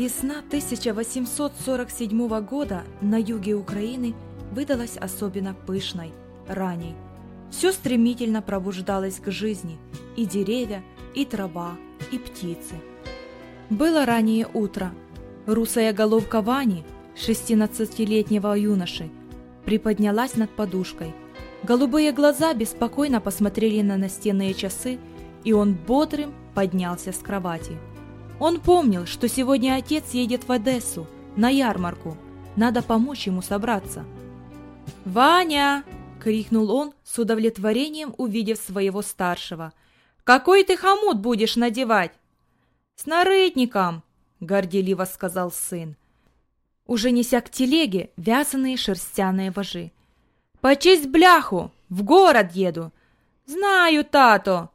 весна 1847 года на юге Украины выдалась особенно пышной, ранней. Все стремительно пробуждалось к жизни, и деревья, и трава, и птицы. Было раннее утро. Русая головка Вани, 16-летнего юноши, приподнялась над подушкой. Голубые глаза беспокойно посмотрели на настенные часы, и он бодрым поднялся с кровати. Он помнил, что сегодня отец едет в Одессу, на ярмарку. Надо помочь ему собраться. «Ваня!» — крикнул он с удовлетворением, увидев своего старшего. «Какой ты хомут будешь надевать?» «С нарытником!» — горделиво сказал сын. Уже неся к телеге вязаные шерстяные вожи. «Почисть бляху! В город еду!» «Знаю, тато!»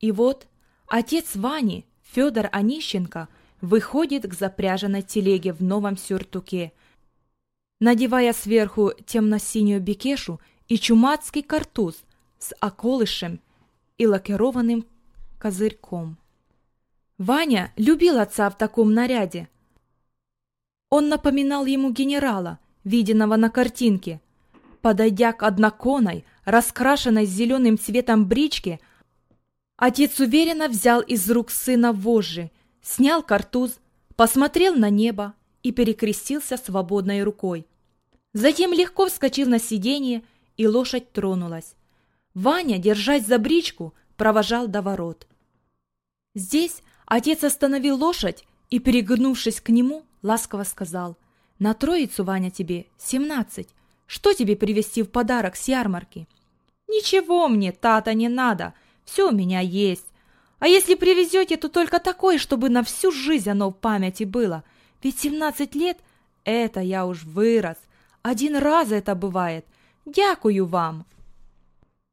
И вот отец Вани Федор Онищенко выходит к запряженной телеге в новом сюртуке, надевая сверху темно-синюю бекешу и чумацкий картуз с околышем и лакированным козырьком. Ваня любил отца в таком наряде. Он напоминал ему генерала, виденного на картинке. Подойдя к одноконой, раскрашенной зеленым цветом бричке, Отец уверенно взял из рук сына вожжи, снял картуз, посмотрел на небо и перекрестился свободной рукой. Затем легко вскочил на сиденье, и лошадь тронулась. Ваня, держась за бричку, провожал до ворот. Здесь отец остановил лошадь и, перегнувшись к нему, ласково сказал, «На троицу, Ваня, тебе семнадцать. Что тебе привезти в подарок с ярмарки?» «Ничего мне, тата, не надо», все у меня есть. А если привезете, то только такое, чтобы на всю жизнь оно в памяти было. Ведь 17 лет – это я уж вырос. Один раз это бывает. Дякую вам!»